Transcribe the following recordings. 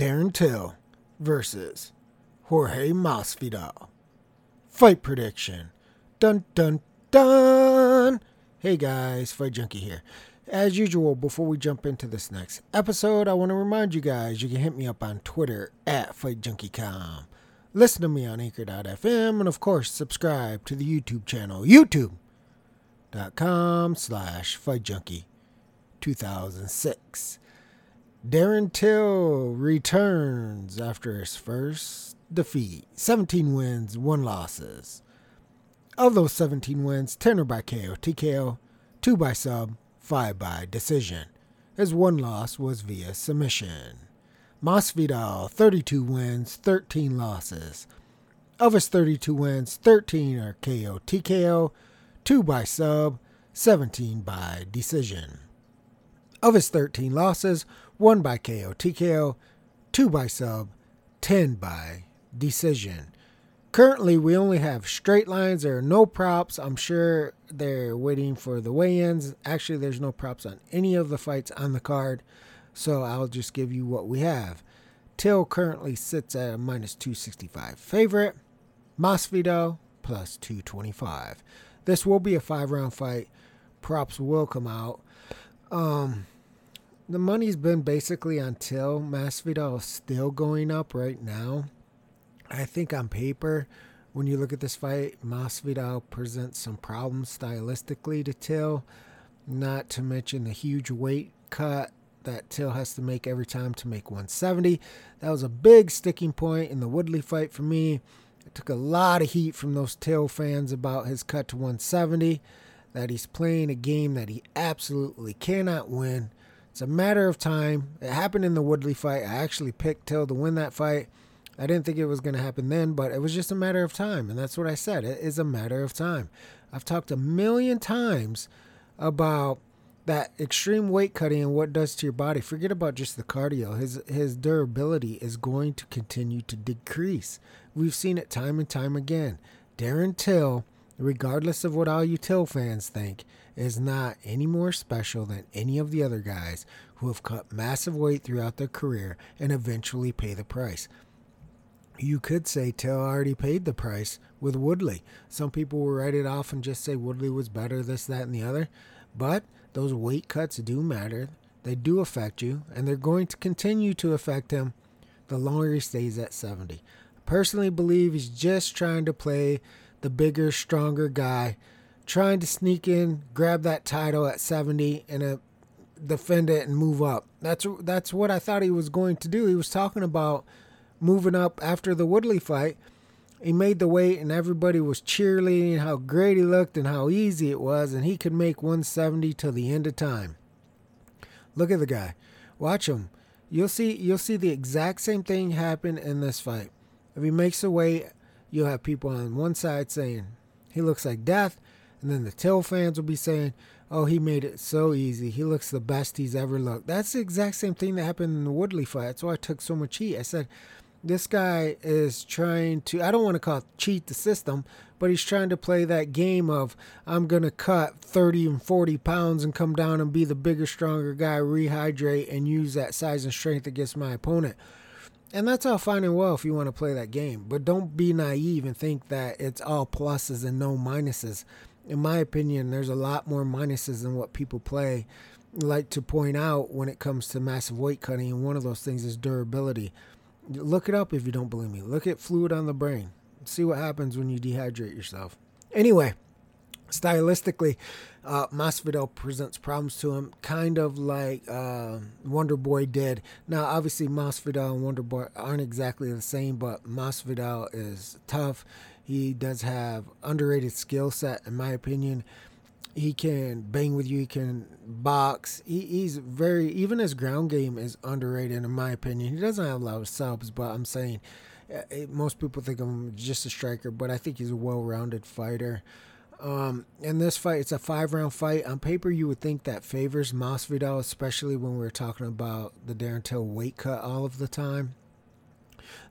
Darren Till versus Jorge Masvidal. Fight prediction. Dun dun dun. Hey guys, Fight Junkie here. As usual, before we jump into this next episode, I want to remind you guys you can hit me up on Twitter at FightJunkieCom. Listen to me on Anchor.fm and of course subscribe to the YouTube channel, YouTube.com slash FightJunkie 2006. Darren Till returns after his first defeat. 17 wins, 1 losses. Of those 17 wins, 10 are by KO, TKO, 2 by sub, 5 by decision. His one loss was via submission. Masvidal, 32 wins, 13 losses. Of his 32 wins, 13 are KO, TKO, 2 by sub, 17 by decision. Of his 13 losses, 1 by KO, TKO, 2 by sub, 10 by decision. Currently, we only have straight lines. There are no props. I'm sure they're waiting for the weigh ins. Actually, there's no props on any of the fights on the card. So I'll just give you what we have. Till currently sits at a minus 265 favorite. Masvidal plus 225. This will be a five round fight. Props will come out. Um, the money's been basically until Masvidal is still going up right now. I think on paper, when you look at this fight, Masvidal presents some problems stylistically to Till. Not to mention the huge weight cut that Till has to make every time to make 170. That was a big sticking point in the Woodley fight for me. It took a lot of heat from those Till fans about his cut to 170, that he's playing a game that he absolutely cannot win. It's a matter of time. It happened in the Woodley fight. I actually picked Till to win that fight. I didn't think it was going to happen then, but it was just a matter of time. And that's what I said. It is a matter of time. I've talked a million times about that extreme weight cutting and what does to your body. Forget about just the cardio. His his durability is going to continue to decrease. We've seen it time and time again. Darren Till, regardless of what all you Till fans think, is not any more special than any of the other guys who have cut massive weight throughout their career and eventually pay the price you could say Till already paid the price with Woodley. Some people will write it off and just say Woodley was better, this, that, and the other. But those weight cuts do matter. They do affect you, and they're going to continue to affect him the longer he stays at 70. I personally believe he's just trying to play the bigger, stronger guy, trying to sneak in, grab that title at 70, and uh, defend it and move up. That's that's what I thought he was going to do. He was talking about moving up after the Woodley fight. He made the weight, and everybody was cheerleading how great he looked and how easy it was, and he could make 170 till the end of time. Look at the guy. Watch him. You'll see. You'll see the exact same thing happen in this fight. If he makes the weight, you'll have people on one side saying he looks like death, and then the Till fans will be saying, "Oh, he made it so easy. He looks the best he's ever looked." That's the exact same thing that happened in the Woodley fight. That's why I took so much heat. I said this guy is trying to i don't want to call it cheat the system but he's trying to play that game of i'm going to cut 30 and 40 pounds and come down and be the bigger stronger guy rehydrate and use that size and strength against my opponent and that's all fine and well if you want to play that game but don't be naive and think that it's all pluses and no minuses in my opinion there's a lot more minuses than what people play like to point out when it comes to massive weight cutting and one of those things is durability Look it up if you don't believe me. Look at fluid on the brain. See what happens when you dehydrate yourself. Anyway, stylistically, uh, Masvidal presents problems to him, kind of like uh, Wonder Boy did. Now, obviously, Masvidal and Wonder Boy aren't exactly the same, but Masvidal is tough. He does have underrated skill set, in my opinion he can bang with you. He can box. He, he's very even his ground game is underrated in my opinion. He doesn't have a lot of subs, but I'm saying uh, most people think of him just a striker, but I think he's a well-rounded fighter. Um, in this fight, it's a five-round fight. On paper, you would think that favors Masvidal, especially when we're talking about the Darren Till weight cut all of the time.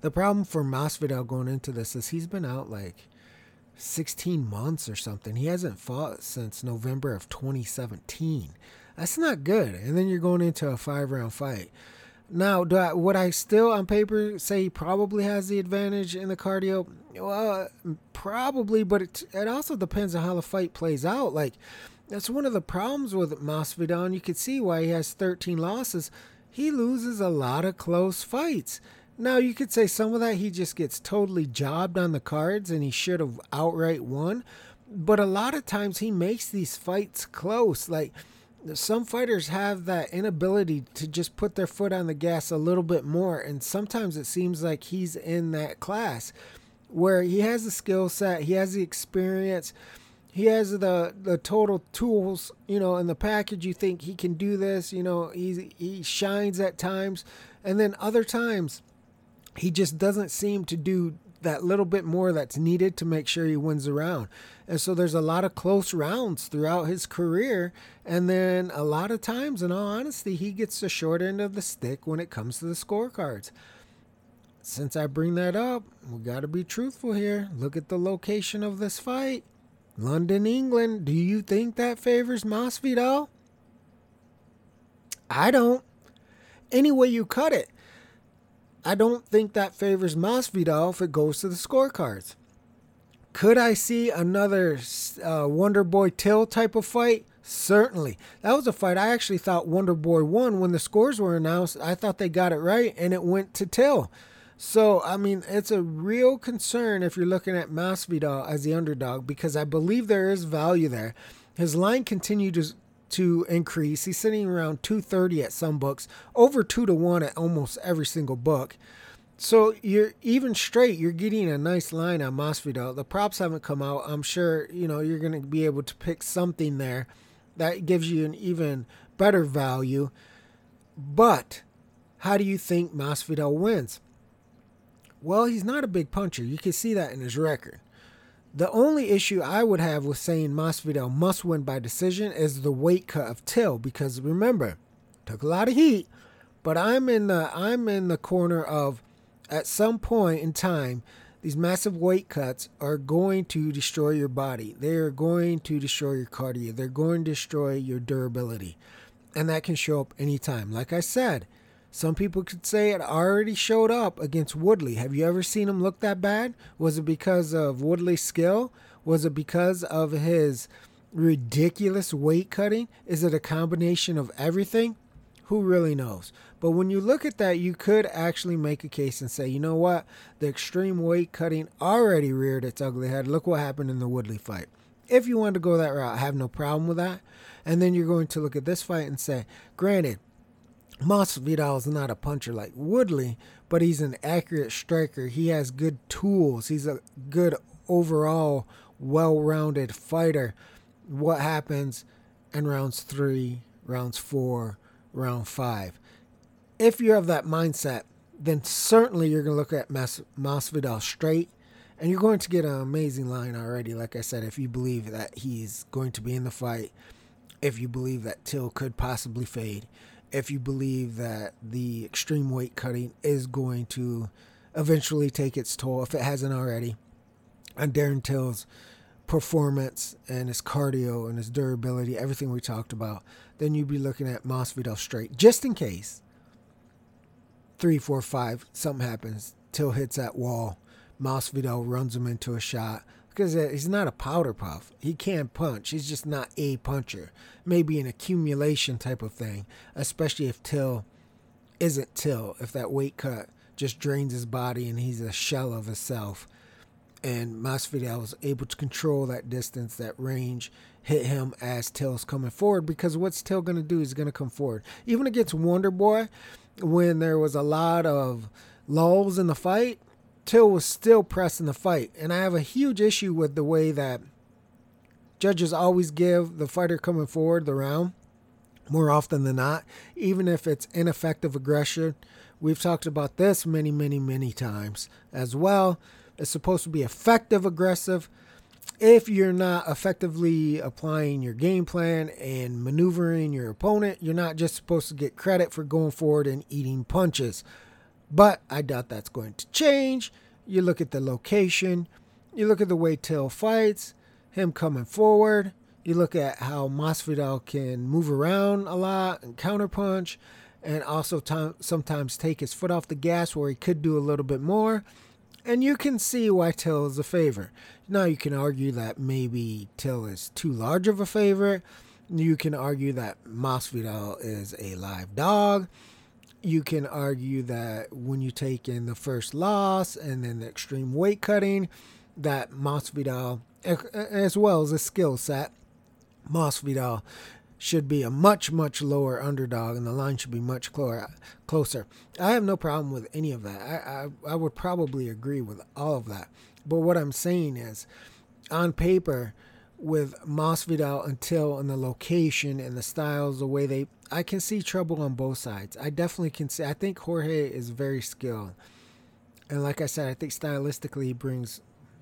The problem for Masvidal going into this is he's been out like 16 months or something. He hasn't fought since November of 2017. That's not good. And then you're going into a five round fight. Now, do I, would I still on paper say he probably has the advantage in the cardio? Well, probably, but it, it also depends on how the fight plays out. Like, that's one of the problems with Masvidal. You can see why he has 13 losses. He loses a lot of close fights. Now, you could say some of that he just gets totally jobbed on the cards and he should have outright won. But a lot of times he makes these fights close. Like, some fighters have that inability to just put their foot on the gas a little bit more and sometimes it seems like he's in that class where he has the skill set he has the experience he has the the total tools you know in the package. You think he can do this you know he he shines at times. And then other times he just doesn't seem to do that little bit more that's needed to make sure he wins the round. And so there's a lot of close rounds throughout his career. And then a lot of times, in all honesty, he gets the short end of the stick when it comes to the scorecards. Since I bring that up, we got to be truthful here. Look at the location of this fight London, England. Do you think that favors Masvidal? I don't. Any way you cut it. I don't think that favors Masvidal if it goes to the scorecards. Could I see another uh, Wonder Boy Till type of fight? Certainly. That was a fight I actually thought Wonder Boy won when the scores were announced. I thought they got it right and it went to Till. So, I mean, it's a real concern if you're looking at Masvidal as the underdog because I believe there is value there. His line continued to, increase. He's sitting around 230 at some books, over 2 to 1 at almost every single book. So you're even straight, you're getting a nice line on Masvidal. The props haven't come out. I'm sure, you know, you're going to be able to pick something there that gives you an even better value. But how do you think Masvidal wins? Well, he's not a big puncher. You can see that in his record. The only issue I would have with saying Masvidal must win by decision is the weight cut of Till because remember, took a lot of heat, but I'm in the I'm in the corner of at some point in time these massive weight cuts are going to destroy your body. They are going to destroy your cardio. They're going to destroy your durability. And that can show up anytime. Like I said, some people could say it already showed up against Woodley. Have you ever seen him look that bad? Was it because of Woodley's skill? Was it because of his ridiculous weight cutting? Is it a combination of everything? Who really knows? But when you look at that, you could actually make a case and say, you know what? The extreme weight cutting already reared its ugly head. Look what happened in the Woodley fight. If you wanted to go that route, I have no problem with that. And then you're going to look at this fight and say, granted, Masvidal is not a puncher like Woodley, but he's an accurate striker. He has good tools. He's a good overall, well-rounded fighter. What happens in rounds three, rounds four, round five? If you have that mindset, then certainly you're going to look at Mas- Masvidal straight, and you're going to get an amazing line already. Like I said, if you believe that he's going to be in the fight, if you believe that Till could possibly fade if you believe that the extreme weight cutting is going to eventually take its toll, if it hasn't already, on Darren Till's performance and his cardio and his durability, everything we talked about, then you'd be looking at Masvidal straight, just in case. Three, four, five, something happens. Till hits that wall. Masvidal runs him into a shot because uh, he's not a powder puff. He can't punch. He's just not a puncher. Maybe an accumulation type of thing, especially if Till isn't Till. If that weight cut just drains his body and he's a shell of himself. And Masvidal was able to control that distance, that range, hit him as Till's coming forward. Because what's Till going to do? He's going to come forward. Even against Wonder Boy, when there was a lot of lulls in the fight, Till was still pressing the fight. And I have a huge issue with the way that judges always give the fighter coming forward the round more often than not, even if it's ineffective aggression. We've talked about this many, many, many times as well. It's supposed to be effective aggressive. If you're not effectively applying your game plan and maneuvering your opponent, you're not just supposed to get credit for going forward and eating punches. But I doubt that's going to change. You look at the location, you look at the way Till fights, him coming forward. You look at how Masvidal can move around a lot and counterpunch, and also t- sometimes take his foot off the gas where he could do a little bit more. And you can see why Till is a favorite. Now, you can argue that maybe Till is too large of a favorite. You can argue that Masvidal is a live dog. You can argue that when you take in the first loss and then the extreme weight cutting, that Masvidal, eh, eh, as well as a skill set, Masvidal should be a much, much lower underdog, and the line should be much closer. I have no problem with any of that. I, I, I would probably agree with all of that. But what I'm saying is, on paper, with Masvidal until and the location and the styles, the way they, I can see trouble on both sides. I definitely can see. I think Jorge is very skilled, and like I said, I think stylistically he brings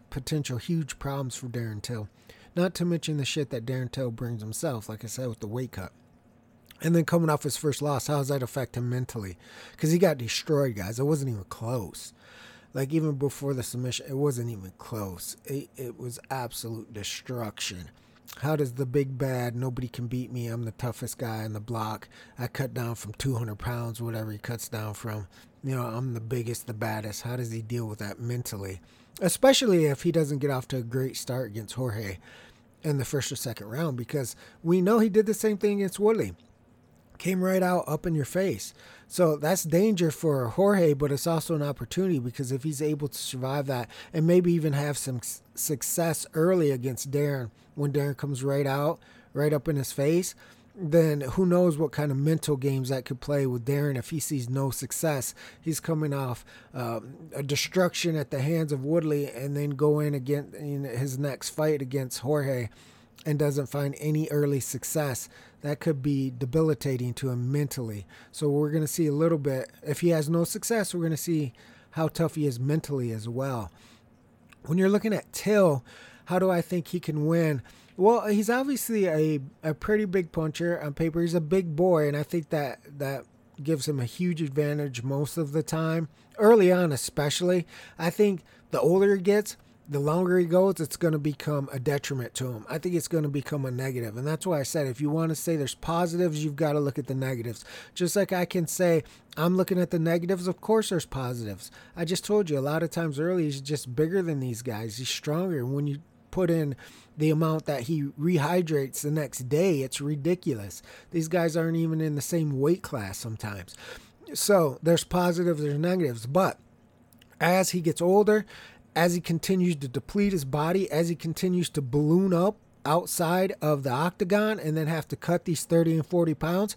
potential huge problems for Darren Till. Not to mention the shit that Darren Till brings himself, like I said, with the weight cut. And then coming off his first loss, how does that affect him mentally? Because he got destroyed, guys. It wasn't even close. Like even before the submission, it wasn't even close. It, it was absolute destruction. How does the big bad, nobody can beat me, I'm the toughest guy in the block. I cut down from 200 pounds, whatever he cuts down from. You know, I'm the biggest, the baddest. How does he deal with that mentally? Especially if he doesn't get off to a great start against Jorge in the first or second round because we know he did the same thing against Woodley. Came right out up in your face. So that's danger for Jorge, but it's also an opportunity because if he's able to survive that and maybe even have some success early against Darren when Darren comes right out, right up in his face, then who knows what kind of mental games that could play with Darren if he sees no success. He's coming off um, a destruction at the hands of Woodley and then go in again in his next fight against Jorge and doesn't find any early success. That could be debilitating to him mentally. So we're going to see a little bit. If he has no success, we're going to see how tough he is mentally as well. When you're looking at Till, how do I think he can win? Well, he's obviously a, a pretty big puncher on paper. He's a big boy, and I think that that gives him a huge advantage most of the time. Early on, especially. I think the older he gets, the longer he goes, it's going to become a detriment to him. I think it's going to become a negative. And that's why I said if you want to say there's positives, you've got to look at the negatives. Just like I can say, I'm looking at the negatives, of course there's positives. I just told you a lot of times early, he's just bigger than these guys. He's stronger. And When you put in the amount that he rehydrates the next day. It's ridiculous. These guys aren't even in the same weight class sometimes. So there's positives, there's negatives. But as he gets older, as he continues to deplete his body, as he continues to balloon up outside of the octagon and then have to cut these 30 and 40 pounds,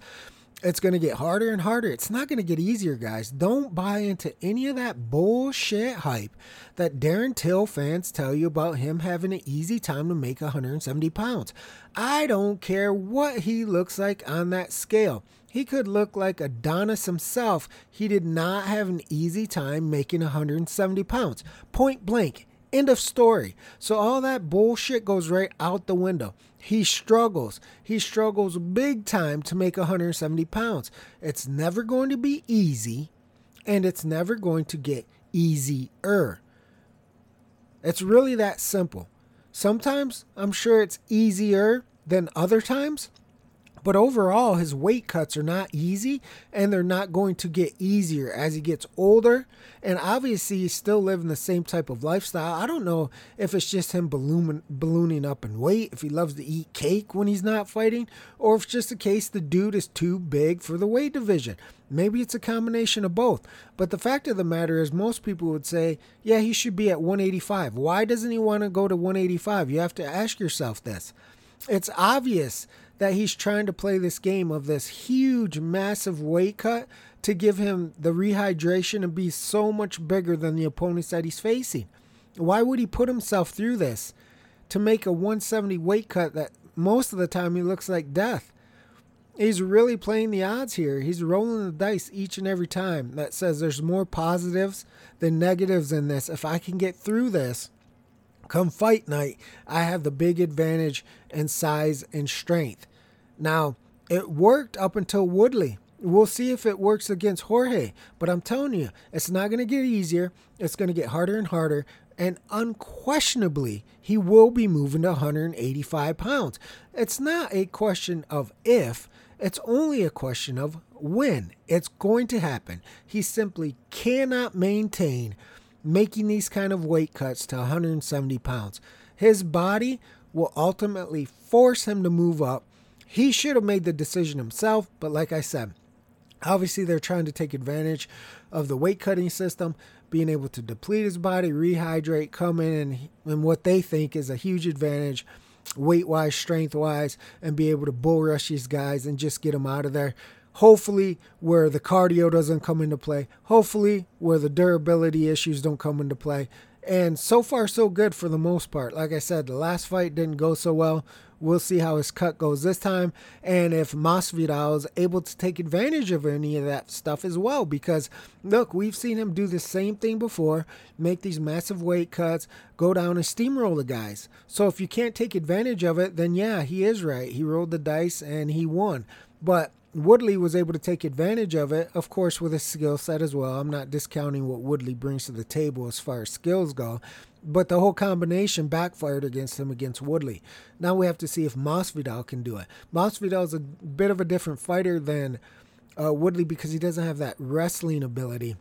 it's going to get harder and harder. It's not going to get easier, guys. Don't buy into any of that bullshit hype that Darren Till fans tell you about him having an easy time to make 170 pounds. I don't care what he looks like on that scale. He could look like Adonis himself. He did not have an easy time making 170 pounds. Point blank. End of story. So all that bullshit goes right out the window. He struggles. He struggles big time to make 170 pounds. It's never going to be easy, and it's never going to get easier. It's really that simple. Sometimes I'm sure it's easier than other times, but overall, his weight cuts are not easy and they're not going to get easier as he gets older. And obviously, he's still living the same type of lifestyle. I don't know if it's just him balloon, ballooning up in weight, if he loves to eat cake when he's not fighting, or if it's just a case the dude is too big for the weight division. Maybe it's a combination of both. But the fact of the matter is, most people would say, yeah, he should be at 185. Why doesn't he want to go to 185? You have to ask yourself this. It's obvious that he's trying to play this game of this huge, massive weight cut to give him the rehydration and be so much bigger than the opponents that he's facing. Why would he put himself through this to make a 170 weight cut that most of the time he looks like death? He's really playing the odds here. He's rolling the dice each and every time that says there's more positives than negatives in this. If I can get through this, come fight night, I have the big advantage in size and strength. Now, it worked up until Woodley. We'll see if it works against Jorge, but I'm telling you, it's not going to get easier. It's going to get harder and harder. And unquestionably, he will be moving to 185 pounds. It's not a question of if, it's only a question of when. It's going to happen. He simply cannot maintain making these kind of weight cuts to 170 pounds. His body will ultimately force him to move up. He should have made the decision himself, but like I said, obviously they're trying to take advantage of the weight cutting system, being able to deplete his body, rehydrate, come in and, and what they think is a huge advantage weight wise, strength wise, and be able to bull rush these guys and just get them out of there. Hopefully, where the cardio doesn't come into play. Hopefully, where the durability issues don't come into play. And so far, so good for the most part. Like I said, the last fight didn't go so well. We'll see how his cut goes this time, and if Masvidal is able to take advantage of any of that stuff as well. Because look, we've seen him do the same thing before, make these massive weight cuts, go down and steamroll the guys. So if you can't take advantage of it, then yeah, he is right. He rolled the dice and he won. But Woodley was able to take advantage of it, of course, with his skill set as well. I'm not discounting what Woodley brings to the table as far as skills go, but the whole combination backfired against him against Woodley. Now we have to see if Masvidal can do it. Masvidal is a bit of a different fighter than uh, Woodley because he doesn't have that wrestling ability,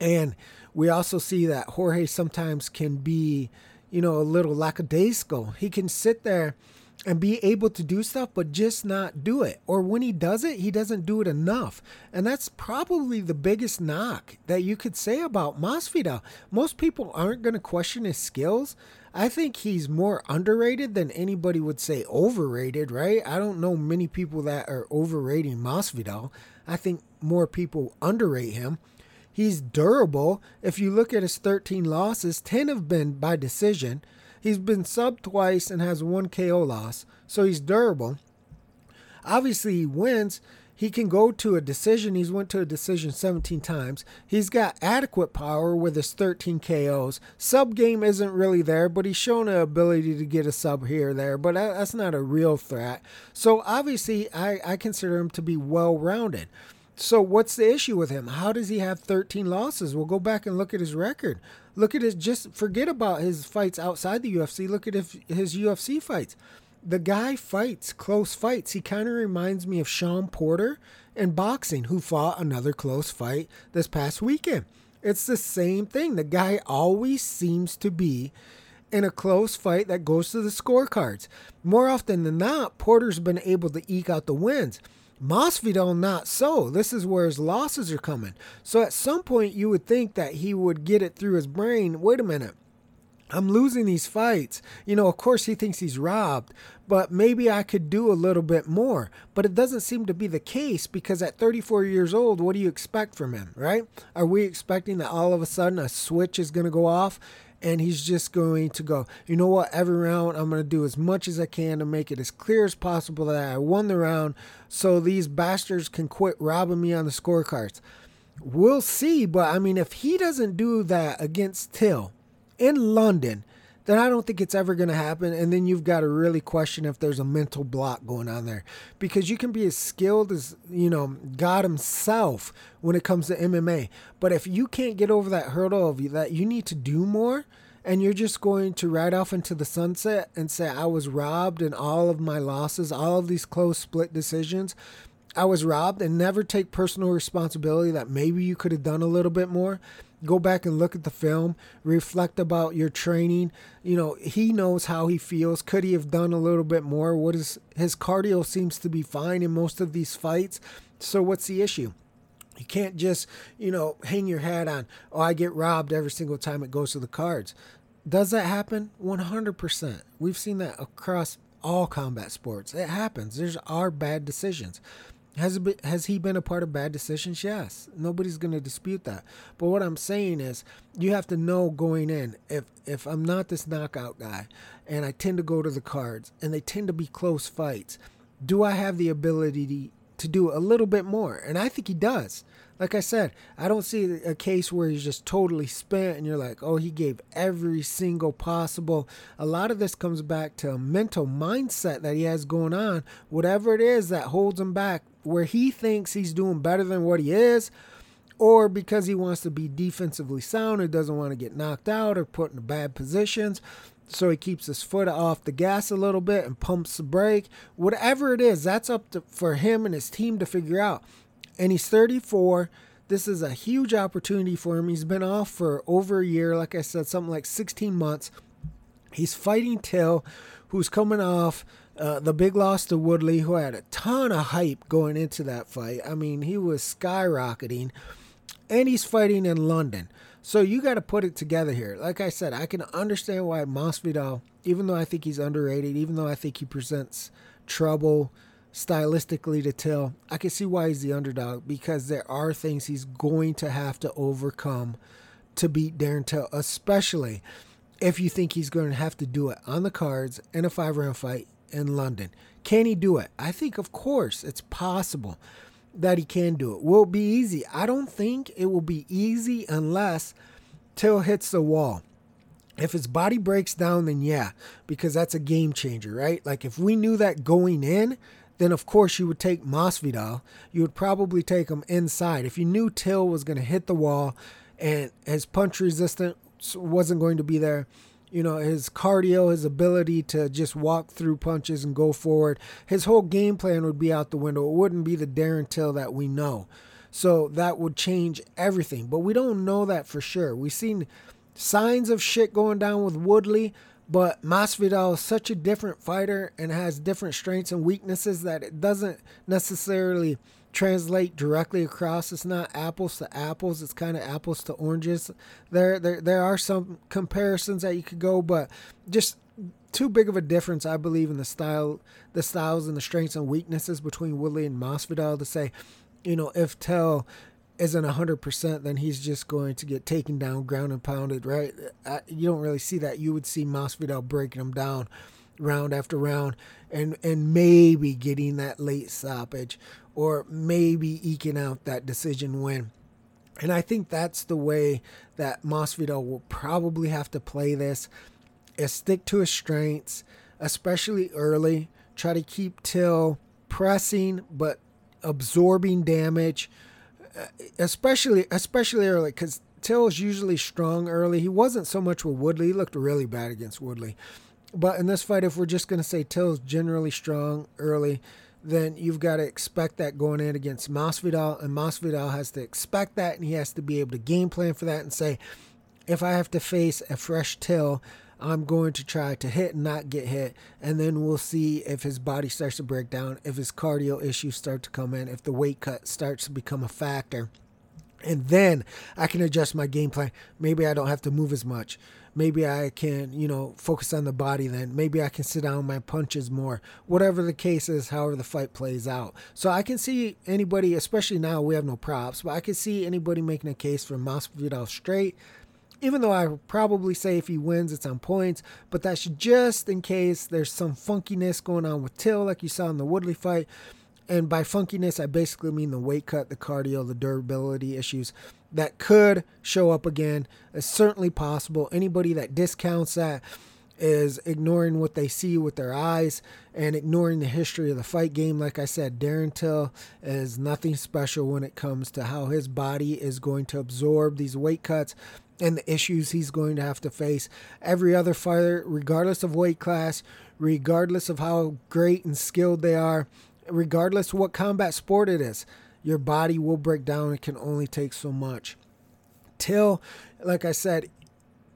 and we also see that Jorge sometimes can be, you know, a little lackadaisical. He can sit there and be able to do stuff, but just not do it. Or when he does it, he doesn't do it enough. And that's probably the biggest knock that you could say about Masvidal. Most people aren't going to question his skills. I think he's more underrated than anybody would say overrated, right? I don't know many people that are overrating Masvidal. I think more people underrate him. He's durable. If you look at his 13 losses, 10 have been by decision. He's been sub twice and has one KO loss, so he's durable. Obviously, he wins. He can go to a decision. He's went to a decision 17 times. He's got adequate power with his 13 KOs. Sub game isn't really there, but he's shown an ability to get a sub here or there, but that's not a real threat. So obviously, I, I consider him to be well rounded. So what's the issue with him? How does he have 13 losses? We'll go back and look at his record. Look at his just forget about his fights outside the UFC. Look at his, his UFC fights. The guy fights close fights. He kind of reminds me of Shawn Porter in boxing, who fought another close fight this past weekend. It's the same thing. The guy always seems to be in a close fight that goes to the scorecards. More often than not, Porter's been able to eke out the wins. Masvidal not so. This is where his losses are coming. So at some point you would think that he would get it through his brain. Wait a minute. I'm losing these fights. You know, of course he thinks he's robbed, but maybe I could do a little bit more. But it doesn't seem to be the case because at 34 years old, what do you expect from him, right? Are we expecting that all of a sudden a switch is going to go off and he's just going to go, you know what, every round I'm going to do as much as I can to make it as clear as possible that I won the round so these bastards can quit robbing me on the scorecards. We'll see, but I mean, if he doesn't do that against Till in London, then I don't think it's ever going to happen. And then you've got to really question if there's a mental block going on there. Because you can be as skilled as, you know, God Himself when it comes to MMA. But if you can't get over that hurdle of that you need to do more, and you're just going to ride off into the sunset and say, I was robbed in all of my losses, all of these close split decisions. I was robbed and never take personal responsibility that maybe you could have done a little bit more go back and look at the film, reflect about your training. You know, he knows how he feels. Could he have done a little bit more? What is his cardio seems to be fine in most of these fights. So what's the issue? You can't just, you know, hang your hat on, oh, I get robbed every single time it goes to the cards. Does that happen? 100%. We've seen that across all combat sports. It happens. There's are bad decisions. Has been, has he been a part of bad decisions? Yes. Nobody's going to dispute that. But what I'm saying is, you have to know going in if if I'm not this knockout guy, and I tend to go to the cards, and they tend to be close fights, do I have the ability to, to do a little bit more? And I think he does. Like I said, I don't see a case where he's just totally spent and you're like, oh, he gave every single possible. A lot of this comes back to a mental mindset that he has going on. Whatever it is that holds him back, where he thinks he's doing better than what he is, or because he wants to be defensively sound and doesn't want to get knocked out or put in bad positions. So he keeps his foot off the gas a little bit and pumps the brake. Whatever it is, that's up to, for him and his team to figure out. and he's 34. This is a huge opportunity for him. He's been off for over a year, like I said, something like 16 months. He's fighting Till, who's coming off uh, the big loss to Woodley, who had a ton of hype going into that fight. I mean, he was skyrocketing, and he's fighting in London. So you got to put it together here. Like I said, I can understand why Masvidal, even though I think he's underrated, even though I think he presents trouble stylistically to Till, I can see why he's the underdog because there are things he's going to have to overcome to beat Darren Till, especially if you think he's going to have to do it on the cards in a five round fight in London. Can he do it? I think, of course, it's possible that he can do it. Will it be easy? I don't think it will be easy unless Till hits the wall. If his body breaks down, then yeah, because that's a game changer, right? Like if we knew that going in, then of course you would take Masvidal. You would probably take him inside. If you knew Till was going to hit the wall and his punch resistance wasn't going to be there, you know, his cardio, his ability to just walk through punches and go forward, his whole game plan would be out the window. It wouldn't be the Darren Till that we know. So that would change everything. But we don't know that for sure. We've seen signs of shit going down with Woodley, but Masvidal is such a different fighter and has different strengths and weaknesses that it doesn't necessarily translate directly across. It's not apples to apples. It's kind of apples to oranges. There, there, there are some comparisons that you could go, but just too big of a difference, I believe, in the style, the styles and the strengths and weaknesses between Woodley and Masvidal to say, you know, if Till isn't 100%, then he's just going to get taken down, ground and pounded, right? You don't really see that. You would see Masvidal breaking him down round after round and and maybe getting that late stoppage or maybe eking out that decision win. And I think that's the way that Masvidal will probably have to play this is stick to his strengths, especially early. Try to keep Till pressing but absorbing damage, Uh, especially especially early because Till is usually strong early. He wasn't so much with Woodley. He looked really bad against Woodley. But in this fight, if we're just going to say Till's generally strong early, then you've got to expect that going in against Masvidal, and Masvidal has to expect that, and he has to be able to game plan for that and say, if I have to face a fresh Till, I'm going to try to hit and not get hit, and then we'll see if his body starts to break down, if his cardio issues start to come in, if the weight cut starts to become a factor. And then I can adjust my game plan. Maybe I don't have to move as much maybe I can, you know, focus on the body then. Maybe I can sit down my punches more. Whatever the case is, however the fight plays out. So I can see anybody, especially now we have no props, but I can see anybody making a case for Masvidal straight. Even though I probably say if he wins, it's on points, but that's just in case there's some funkiness going on with Till, like you saw in the Woodley fight. And by funkiness, I basically mean the weight cut, the cardio, the durability issues that could show up again. It's certainly possible. Anybody that discounts that is ignoring what they see with their eyes and ignoring the history of the fight game. Like I said, Darren Till is nothing special when it comes to how his body is going to absorb these weight cuts and the issues he's going to have to face. Every other fighter, regardless of weight class, regardless of how great and skilled they are, regardless what combat sport it is, your body will break down. It can only take so much. Till, like I said,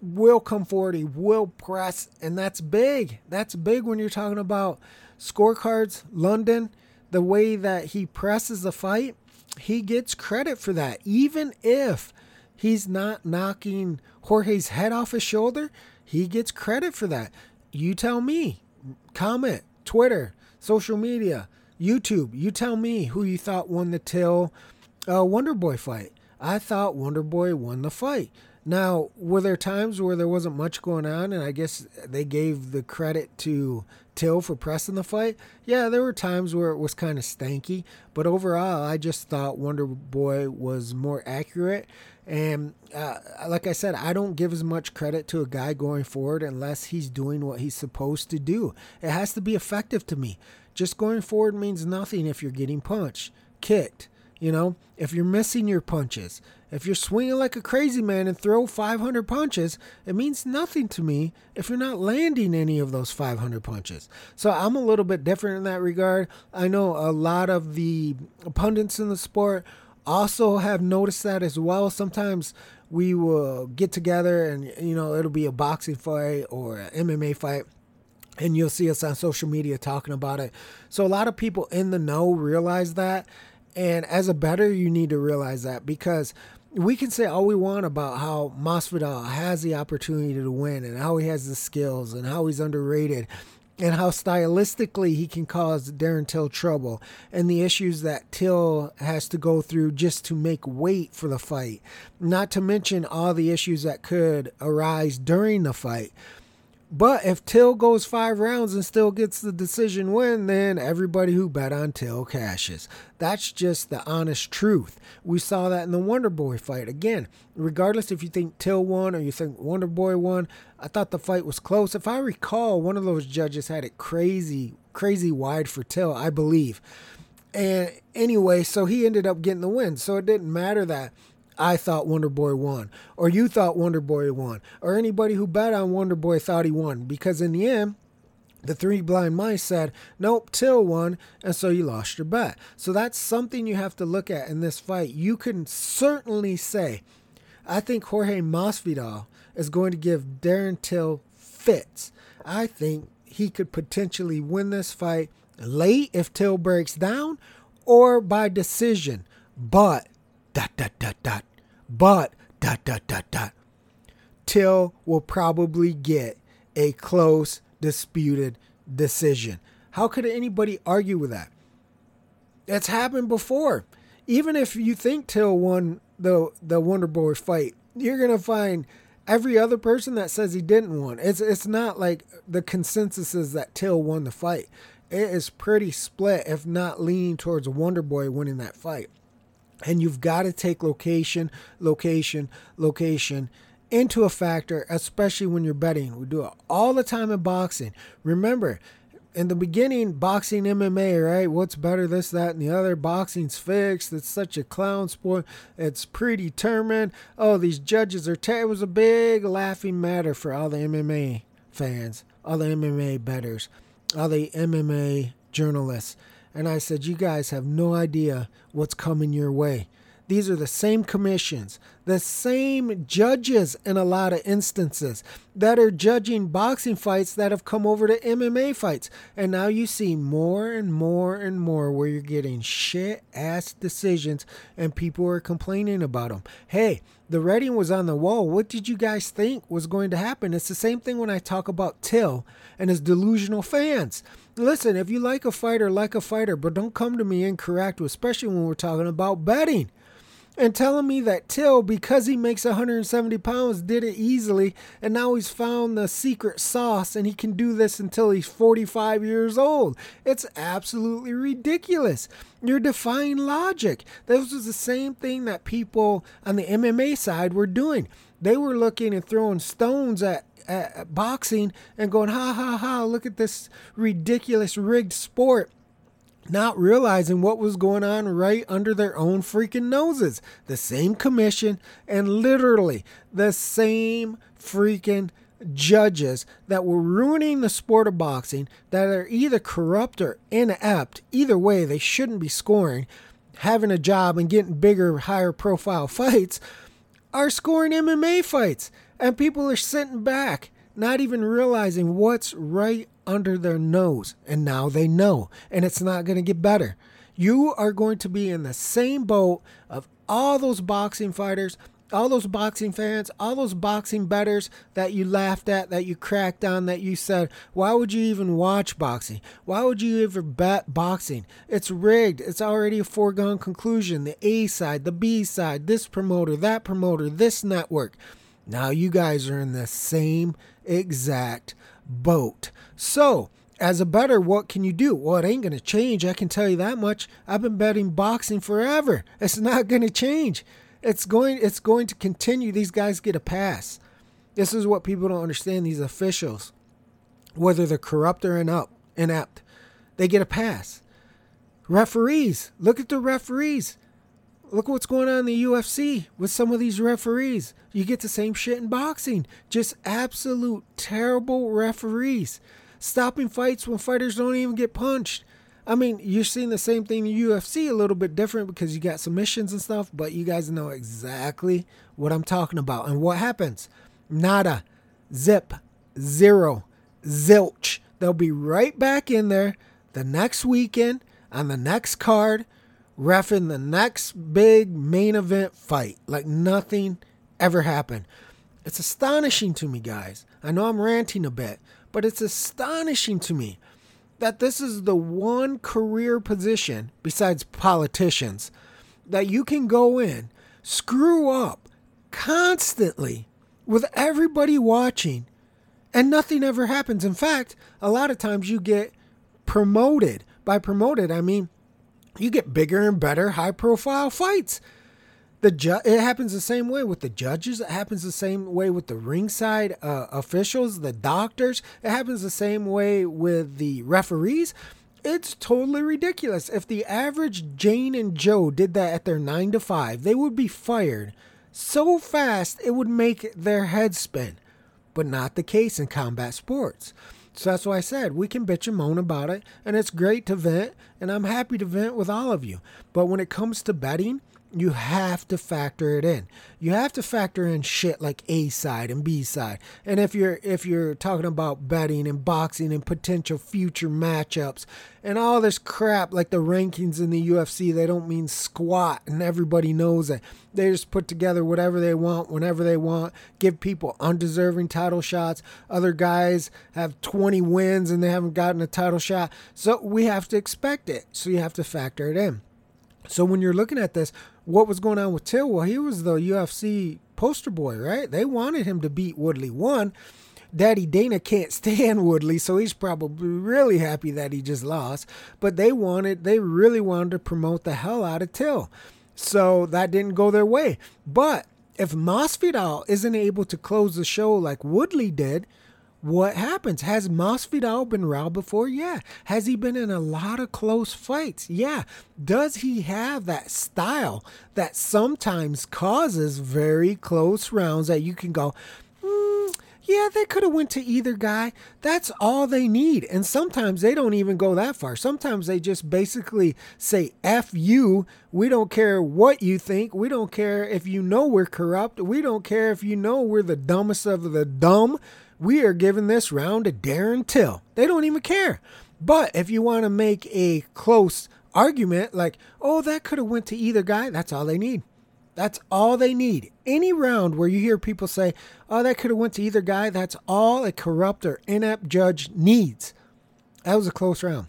will come forward. He will press, and that's big. That's big when you're talking about scorecards. London, the way that he presses the fight, he gets credit for that. Even if he's not knocking Jorge's head off his shoulder, he gets credit for that. You tell me. Comment, Twitter, social media. YouTube, you tell me who you thought won the Till uh, Wonder Boy fight. I thought Wonder Boy won the fight. Now, were there times where there wasn't much going on, and I guess they gave the credit to Till for pressing the fight? Yeah, there were times where it was kind of stanky, but overall, I just thought Wonder Boy was more accurate. And uh, like I said, I don't give as much credit to a guy going forward unless he's doing what he's supposed to do. It has to be effective to me. Just going forward means nothing if you're getting punched, kicked. You know, if you're missing your punches, If you're swinging like a crazy man and throw 500 punches, it means nothing to me if you're not landing any of those 500 punches. So I'm a little bit different in that regard. I know a lot of the pundits in the sport also have noticed that as well. Sometimes we will get together and, you know, it'll be a boxing fight or an MMA fight and you'll see us on social media talking about it. So a lot of people in the know realize that. And as a bettor, you need to realize that because we can say all we want about how Masvidal has the opportunity to win and how he has the skills and how he's underrated and how stylistically he can cause Darren Till trouble and the issues that Till has to go through just to make weight for the fight. Not to mention all the issues that could arise during the fight. But if Till goes five rounds and still gets the decision win, then everybody who bet on Till cashes. That's just the honest truth. We saw that in the Wonder Boy fight. Again, regardless if you think Till won or you think Wonder Boy won, I thought the fight was close. If I recall, one of those judges had it crazy, crazy wide for Till, I believe. And anyway, so he ended up getting the win. So it didn't matter that I thought Wonder Boy won, or you thought Wonder Boy won, or anybody who bet on Wonder Boy thought he won. Because in the end, the three blind mice said, nope, Till won, and so you lost your bet. So that's something you have to look at in this fight. You can certainly say, I think Jorge Masvidal is going to give Darren Till fits. I think he could potentially win this fight late if Till breaks down or by decision. But dot dot dot dot. But dot dot dot dot. Till will probably get a close disputed decision. How could anybody argue with that? It's happened before. Even if you think Till won the the Wonder Boy fight, you're gonna find every other person that says he didn't win. It's it's not like the consensus is that Till won the fight. It is pretty split, if not leaning towards Wonder Boy winning that fight. And you've got to take location, location, location into a factor, especially when you're betting. We do it all the time in boxing. Remember, in the beginning, boxing, MMA, right? What's better, this, that, and the other? Boxing's fixed. It's such a clown sport. It's predetermined. Oh, these judges are. Ter-. It was a big laughing matter for all the MMA fans, all the MMA bettors, all the MMA journalists. And I said, You guys have no idea what's coming your way. These are the same commissions, the same judges in a lot of instances that are judging boxing fights that have come over to MMA fights. And now you see more and more and more where you're getting shit ass decisions and people are complaining about them. Hey, the writing was on the wall. What did you guys think was going to happen? It's the same thing when I talk about Till and his delusional fans. Listen, if you like a fighter, like a fighter, but don't come to me incorrect, especially when we're talking about betting and telling me that Till, because he makes 170 pounds, did it easily, and now he's found the secret sauce and he can do this until he's 45 years old. It's absolutely ridiculous. You're defying logic. This was the same thing that people on the MMA side were doing. They were looking and throwing stones at at boxing and going, ha ha ha, look at this ridiculous rigged sport not realizing what was going on right under their own freaking noses. The same commission and literally the same freaking judges that were ruining the sport of boxing that are either corrupt or inept. Either way, they shouldn't be scoring, having a job, and getting bigger, higher profile fights are scoring MMA fights. And people are sitting back, not even realizing what's right under their nose, and now they know, and it's not going to get better. You are going to be in the same boat of all those boxing fighters, all those boxing fans, all those boxing bettors that you laughed at, that you cracked on, that you said, why would you even watch boxing? Why would you ever bet boxing? It's rigged. It's already a foregone conclusion. The A side, the B side, this promoter, that promoter, this network. Now you guys are in the same exact boat. So, as a bettor, what can you do? Well, it ain't going to change. I can tell you that much. I've been betting boxing forever. It's not going to change. It's going it's going to continue. These guys get a pass. This is what people don't understand these officials. Whether they're corrupt or inept, inept they get a pass. Referees, look at the referees. Look what's going on in the UFC with some of these referees. You get the same shit in boxing. Just absolute terrible referees. Stopping fights when fighters don't even get punched. I mean, you're seeing the same thing in the UFC, a little bit different because you got submissions and stuff, but you guys know exactly what I'm talking about. And what happens? Nada, zip, zero, zilch. They'll be right back in there the next weekend on the next card, refing the next big main event fight. Like nothing ever happened. It's astonishing to me, guys. I know I'm ranting a bit, but it's astonishing to me that this is the one career position besides politicians that you can go in, screw up constantly with everybody watching, and nothing ever happens. In fact, a lot of times you get promoted. By promoted, I mean you get bigger and better high profile fights. The ju- it happens the same way with the judges. It happens the same way with the ringside uh, officials, the doctors. It happens the same way with the referees. It's totally ridiculous. If the average Jane and Joe did that at their nine to five, they would be fired so fast it would make their head spin. But not the case in combat sports. So that's why I said we can bitch and moan about it, and it's great to vent, and I'm happy to vent with all of you. But when it comes to betting, you have to factor it in. You have to factor in shit like A side and B side. And if you're if you're talking about betting and boxing and potential future matchups and all this crap like the rankings in the UFC, they don't mean squat and everybody knows it. They just put together whatever they want whenever they want, give people undeserving title shots. Other guys have 20 wins and they haven't gotten a title shot. So we have to expect it. So you have to factor it in. So when you're looking at this, what was going on with Till? Well, he was the UFC poster boy, right? They wanted him to beat Woodley. One, Daddy Dana can't stand Woodley, so he's probably really happy that he just lost. But they wanted, they really wanted to promote the hell out of Till. So that didn't go their way. But if Masvidal isn't able to close the show like Woodley did, what happens? Has Masvidal been robbed before? Yeah. Has he been in a lot of close fights? Yeah. Does he have that style that sometimes causes very close rounds that you can go, mm, yeah, they could have went to either guy. That's all they need. And sometimes they don't even go that far. Sometimes they just basically say, F you. We don't care what you think. We don't care if you know we're corrupt. We don't care if you know we're the dumbest of the dumb we are giving this round to Darren Till. They don't even care. But if you want to make a close argument, like, oh, that could have went to either guy, that's all they need. That's all they need. Any round where you hear people say, oh, that could have went to either guy, that's all a corrupt or inept judge needs. That was a close round.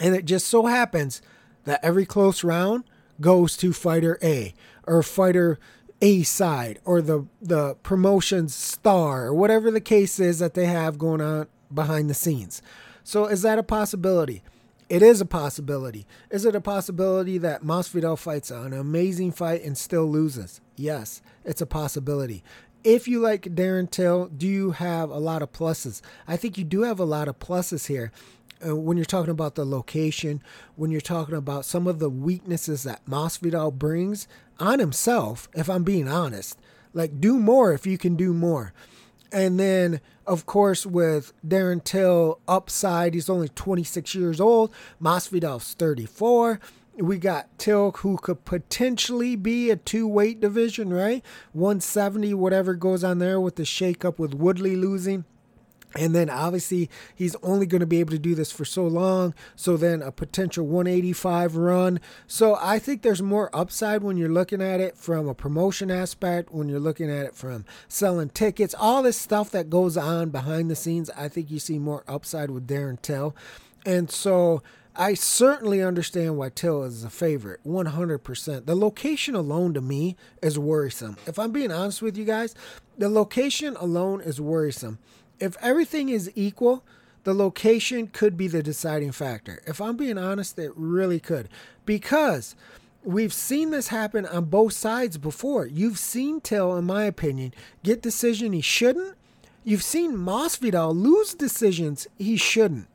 And it just so happens that every close round goes to fighter A or fighter a side or the the promotion's star or whatever the case is that they have going on behind the scenes. So is that a possibility? It is a possibility. Is it a possibility that Masvidal fights an amazing fight and still loses? Yes, it's a possibility. If you like Darren Till, do you have a lot of pluses? I think you do have a lot of pluses here. Uh, when you're talking about the location, when you're talking about some of the weaknesses that Masvidal brings, on himself, if I'm being honest. Like, do more if you can do more. And then, of course, with Darren Till upside, he's only 26 years old. Masvidal's 34. We got Till, who could potentially be a two weight division, right? 170, whatever goes on there with the shakeup with Woodley losing. And then obviously he's only going to be able to do this for so long. So then a potential 185 run. So I think there's more upside when you're looking at it from a promotion aspect, when you're looking at it from selling tickets, all this stuff that goes on behind the scenes. I think you see more upside with Darren Till. And so I certainly understand why Till is a favorite, 100%. The location alone to me is worrisome. If I'm being honest with you guys, the location alone is worrisome if everything is equal, the location could be the deciding factor. If I'm being honest, it really could. Because we've seen this happen on both sides before. You've seen Till, in my opinion, get decision he shouldn't. You've seen Masvidal lose decisions he shouldn't.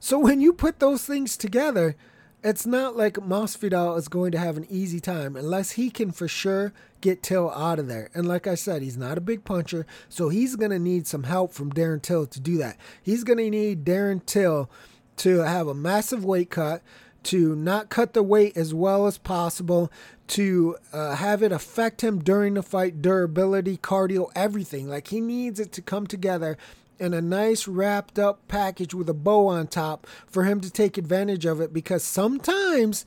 So when you put those things together, it's not like Masvidal is going to have an easy time unless he can for sure get Till out of there. And like I said, he's not a big puncher, so he's going to need some help from Darren Till to do that. He's going to need Darren Till to have a massive weight cut, to not cut the weight as well as possible, to uh, have it affect him during the fight, durability, cardio, everything. Like he needs it to come together in a nice wrapped up package with a bow on top for him to take advantage of it because sometimes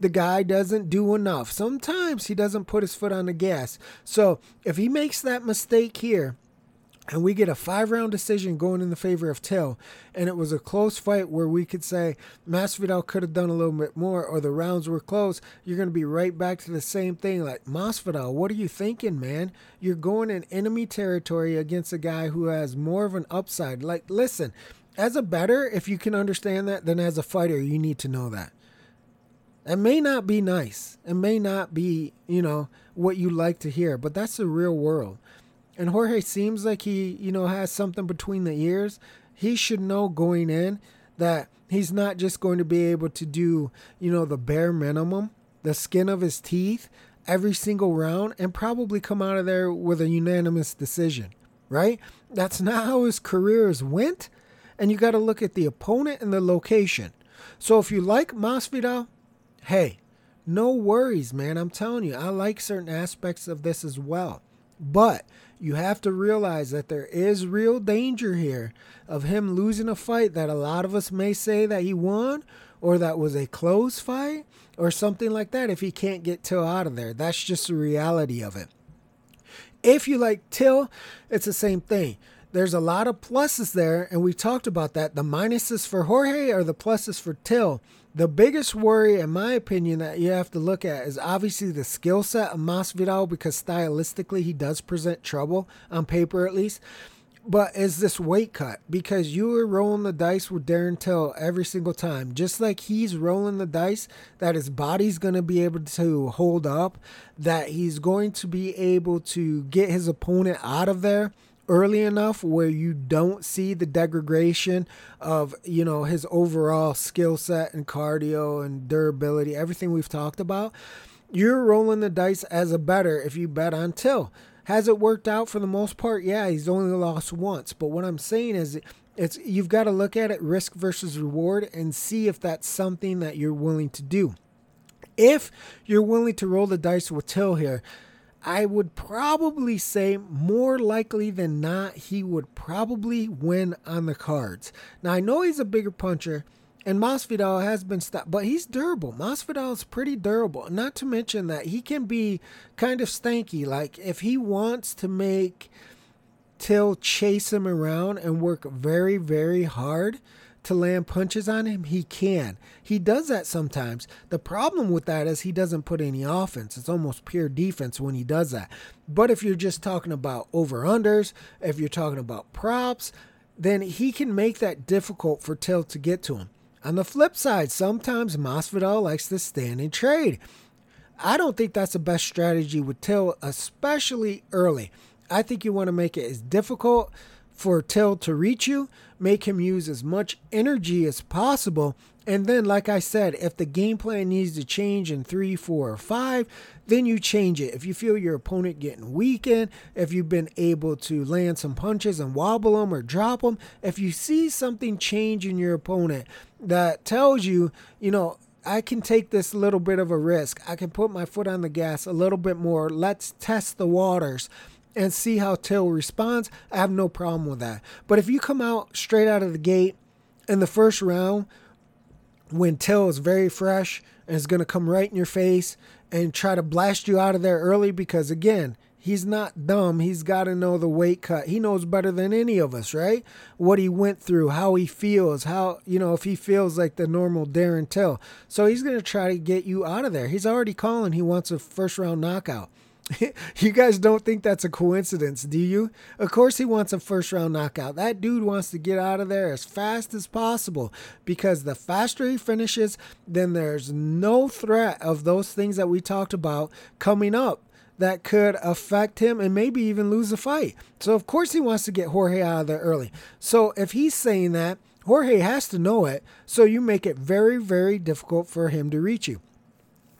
the guy doesn't do enough. Sometimes he doesn't put his foot on the gas. So if he makes that mistake here, and we get a five round decision going in the favor of Till. And it was a close fight where we could say Masvidal could have done a little bit more or the rounds were close. You're going to be right back to the same thing. Like, Masvidal, what are you thinking, man? You're going in enemy territory against a guy who has more of an upside. Like, listen, as a bettor, if you can understand that, then as a fighter, you need to know that. It may not be nice. It may not be, you know, what you like to hear, but that's the real world and Jorge seems like he, you know, has something between the ears, he should know going in that he's not just going to be able to do, you know, the bare minimum, the skin of his teeth every single round and probably come out of there with a unanimous decision, right? That's not how his career careers went. And you got to look at the opponent and the location. So if you like Masvidal, hey, no worries, man. I'm telling you, I like certain aspects of this as well. But you have to realize that there is real danger here of him losing a fight that a lot of us may say that he won or that was a close fight or something like that if he can't get Till out of there. That's just the reality of it. If you like Till, it's the same thing. There's a lot of pluses there, and we talked about that. The minuses for Jorge are the pluses for Till. The biggest worry, in my opinion, that you have to look at is obviously the skill set of Masvidal because stylistically he does present trouble on paper at least. But is this weight cut? Because you are rolling the dice with Darren Till every single time, just like he's rolling the dice that his body's going to be able to hold up, that he's going to be able to get his opponent out of there early enough where you don't see the degradation of you know his overall skill set and cardio and durability everything we've talked about you're rolling the dice as a bettor if you bet on till. Has it worked out for the most part? Yeah he's only lost once. But what i'm saying is it's you've got to look at it risk versus reward and see if that's something that you're willing to do. If you're willing to roll the dice with till here I would probably say more likely than not, he would probably win on the cards. Now, I know he's a bigger puncher, and Masvidal has been stopped, but he's durable. Masvidal is pretty durable. Not to mention that he can be kind of stanky. Like, if he wants to make Till chase him around and work very, very hard, to land punches on him, he can. He does that sometimes. The problem with that is he doesn't put any offense. It's almost pure defense when he does that. But if you're just talking about over unders, if you're talking about props, then he can make that difficult for Till to get to him. On the flip side, sometimes Masvidal likes to stand and trade. I don't think that's the best strategy with Till, especially early. I think you want to make it as difficult for Till to reach you, make him use as much energy as possible. And then, like I said, if the game plan needs to change in three, four, or five, then you change it. If you feel your opponent getting weakened, if you've been able to land some punches and wobble them or drop them, if you see something change in your opponent that tells you, you know, I can take this little bit of a risk. I can put my foot on the gas a little bit more. Let's test the waters and see how Till responds, I have no problem with that. But if you come out straight out of the gate in the first round when Till is very fresh and is going to come right in your face and try to blast you out of there early because, again, he's not dumb. He's got to know the weight cut. He knows better than any of us, right? What he went through, how he feels, how, you know, if he feels like the normal Darren Till. So he's going to try to get you out of there. He's already calling he wants a first round knockout. you guys don't think that's a coincidence, do you? Of course, he wants a first round knockout. That dude wants to get out of there as fast as possible because the faster he finishes, then there's no threat of those things that we talked about coming up that could affect him and maybe even lose the fight. So, of course, he wants to get Jorge out of there early. So, if he's saying that, Jorge has to know it, so you make it very, very difficult for him to reach you.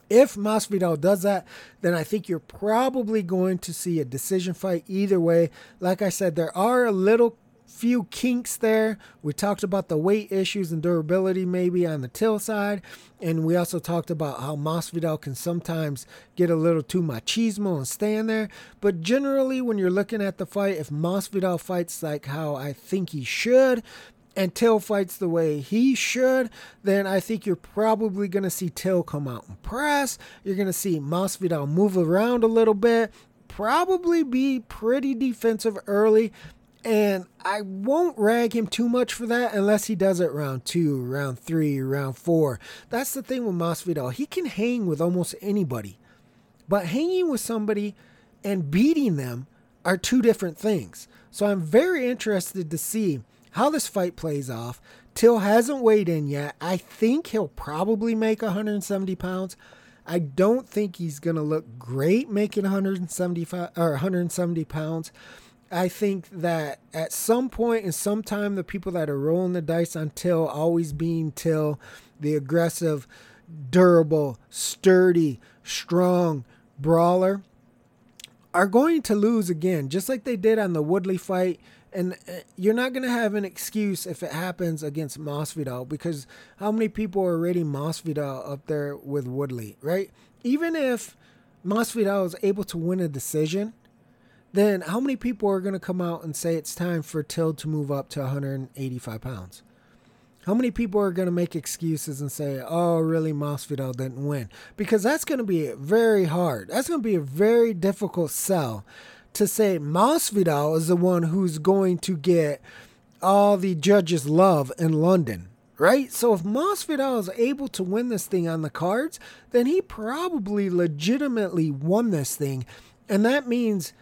If Masvidal does that, then I think you're probably going to see a decision fight either way. Like I said, there are a little few kinks there. We talked about the weight issues and durability maybe on the Till side. And we also talked about how Masvidal can sometimes get a little too machismo and stand there. But generally, when you're looking at the fight, if Masvidal fights like how I think he should, and Till fights the way he should, then I think you're probably going to see Till come out and press. You're going to see Masvidal move around a little bit, probably be pretty defensive early. And I won't rag him too much for that unless he does it round two, round three, round four. That's the thing with Masvidal. He can hang with almost anybody. But hanging with somebody and beating them are two different things. So I'm very interested to see how this fight plays off. Till hasn't weighed in yet. I think he'll probably make 170 pounds. I don't think he's going to look great making 175 or 170 pounds. I think that at some and sometime the people that are rolling the dice on Till always being Till, the aggressive, durable, sturdy, strong brawler, are going to lose again, just like they did on the Woodley fight and uh, you're not going to have an excuse if it happens against Masvidal because how many people are rating Masvidal up there with Woodley, right? Even if Masvidal is able to win a decision, then how many people are going to come out and say it's time for Till to move up to 185 pounds? How many people are going to make excuses and say, oh, really, Masvidal didn't win? Because that's going to be very hard. That's going to be a very difficult sell to say Masvidal is the one who's going to get all the judges' love in London, right? So if Masvidal is able to win this thing on the cards, then he probably legitimately won this thing. And that means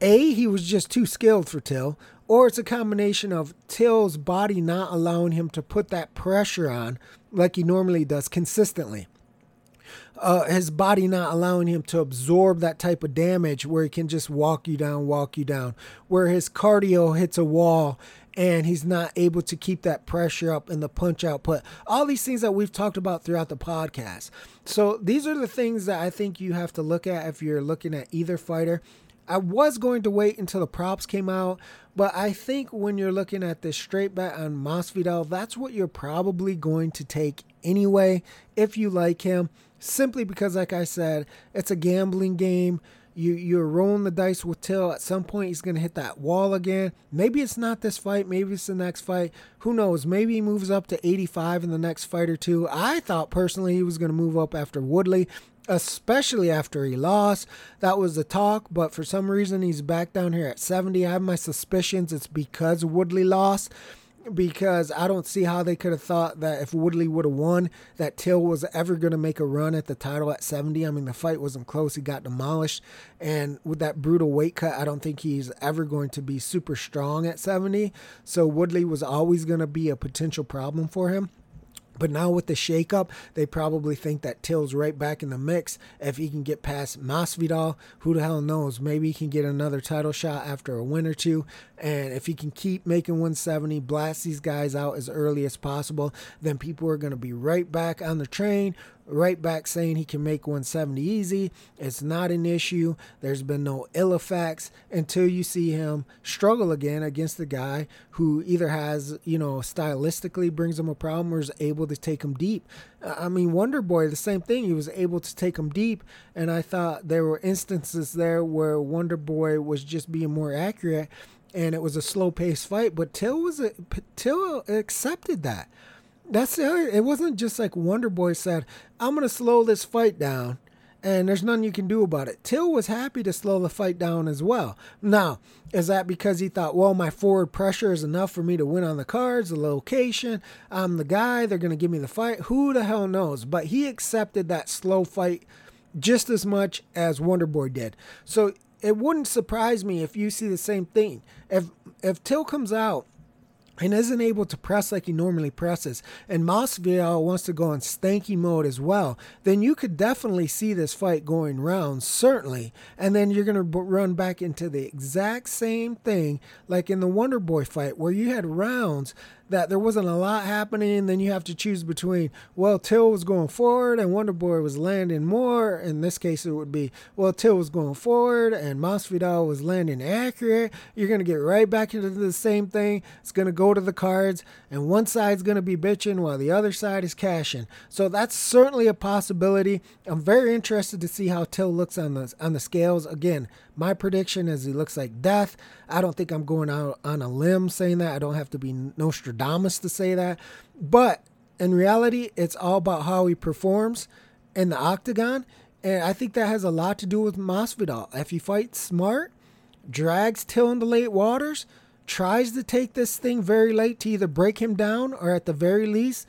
A, he was just too skilled for Till, or it's a combination of Till's body not allowing him to put that pressure on like he normally does consistently uh, his body not allowing him to absorb that type of damage where he can just walk you down, walk you down, where his cardio hits a wall and he's not able to keep that pressure up in the punch output. All these things that we've talked about throughout the podcast. So these are the things that I think you have to look at if you're looking at either fighter. I was going to wait until the props came out, but I think when you're looking at this straight bet on Masvidal, that's what you're probably going to take anyway if you like him simply because, like I said, it's a gambling game. You you're rolling the dice with Till. At some point, he's gonna hit that wall again. Maybe it's not this fight. Maybe it's the next fight. Who knows? Maybe he moves up to 85 in the next fight or two. I thought personally he was gonna move up after Woodley, especially after he lost. That was the talk, but for some reason he's back down here at 70. I have my suspicions it's because Woodley lost because I don't see how they could have thought that if Woodley would have won, that Till was ever going to make a run at the title at 70. I mean, the fight wasn't close. He got demolished. And with that brutal weight cut, I don't think he's ever going to be super strong at 70. So Woodley was always going to be a potential problem for him. But now with the shakeup, they probably think that Till's right back in the mix. If he can get past Masvidal, who the hell knows? Maybe he can get another title shot after a win or two. And if he can keep making 170, blast these guys out as early as possible, then people are going to be right back on the train, right back saying he can make 170 easy. It's not an issue. There's been no ill effects until you see him struggle again against the guy who either has, you know, stylistically brings him a problem or is able to take him deep. I mean, Wonder Boy, the same thing. He was able to take him deep, and I thought there were instances there where Wonder Boy was just being more accurate, and it was a slow paced fight. But Till was a, Till accepted that that's it. wasn't just like Wonder Boy said, I'm to slow this fight down and there's nothing you can do about it. Till was happy to slow the fight down as well. Now, is that because he thought, well, my forward pressure is enough for me to win on the cards, the location, I'm the guy, they're going to give me the fight? Who the hell knows? But he accepted that slow fight just as much as Wonder Boy did. So it wouldn't surprise me if you see the same thing. If if Till comes out and isn't able to press like he normally presses, and Masvidal wants to go in stanky mode as well, then you could definitely see this fight going round, certainly. And then you're going to run back into the exact same thing like in the Wonder Boy fight, where you had rounds that there wasn't a lot happening. Then you have to choose between, well, Till was going forward and Wonder Boy was landing more. In this case, it would be, well, Till was going forward and Masvidal was landing accurate. You're going to get right back into the same thing. It's going to go to the cards, and one side's going to be bitching while the other side is cashing. So that's certainly a possibility. I'm very interested to see how Till looks on the on the scales. Again, my prediction is he looks like death. I don't think I'm going out on a limb saying that. I don't have to be Nostradamus to say that. But in reality, it's all about how he performs in the octagon. And I think that has a lot to do with Masvidal. If he fights smart, drags Till in the late waters, tries to take this thing very late to either break him down or at the very least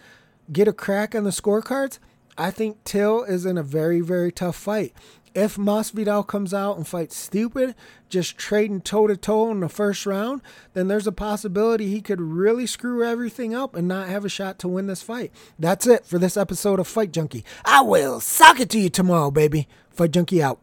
get a crack on the scorecards, I think Till is in a very, very tough fight. If Masvidal comes out and fights stupid, just trading toe to toe in the first round, then there's a possibility he could really screw everything up and not have a shot to win this fight. That's it for this episode of Fight Junkie. I will sock it to you tomorrow, baby. Fight Junkie out.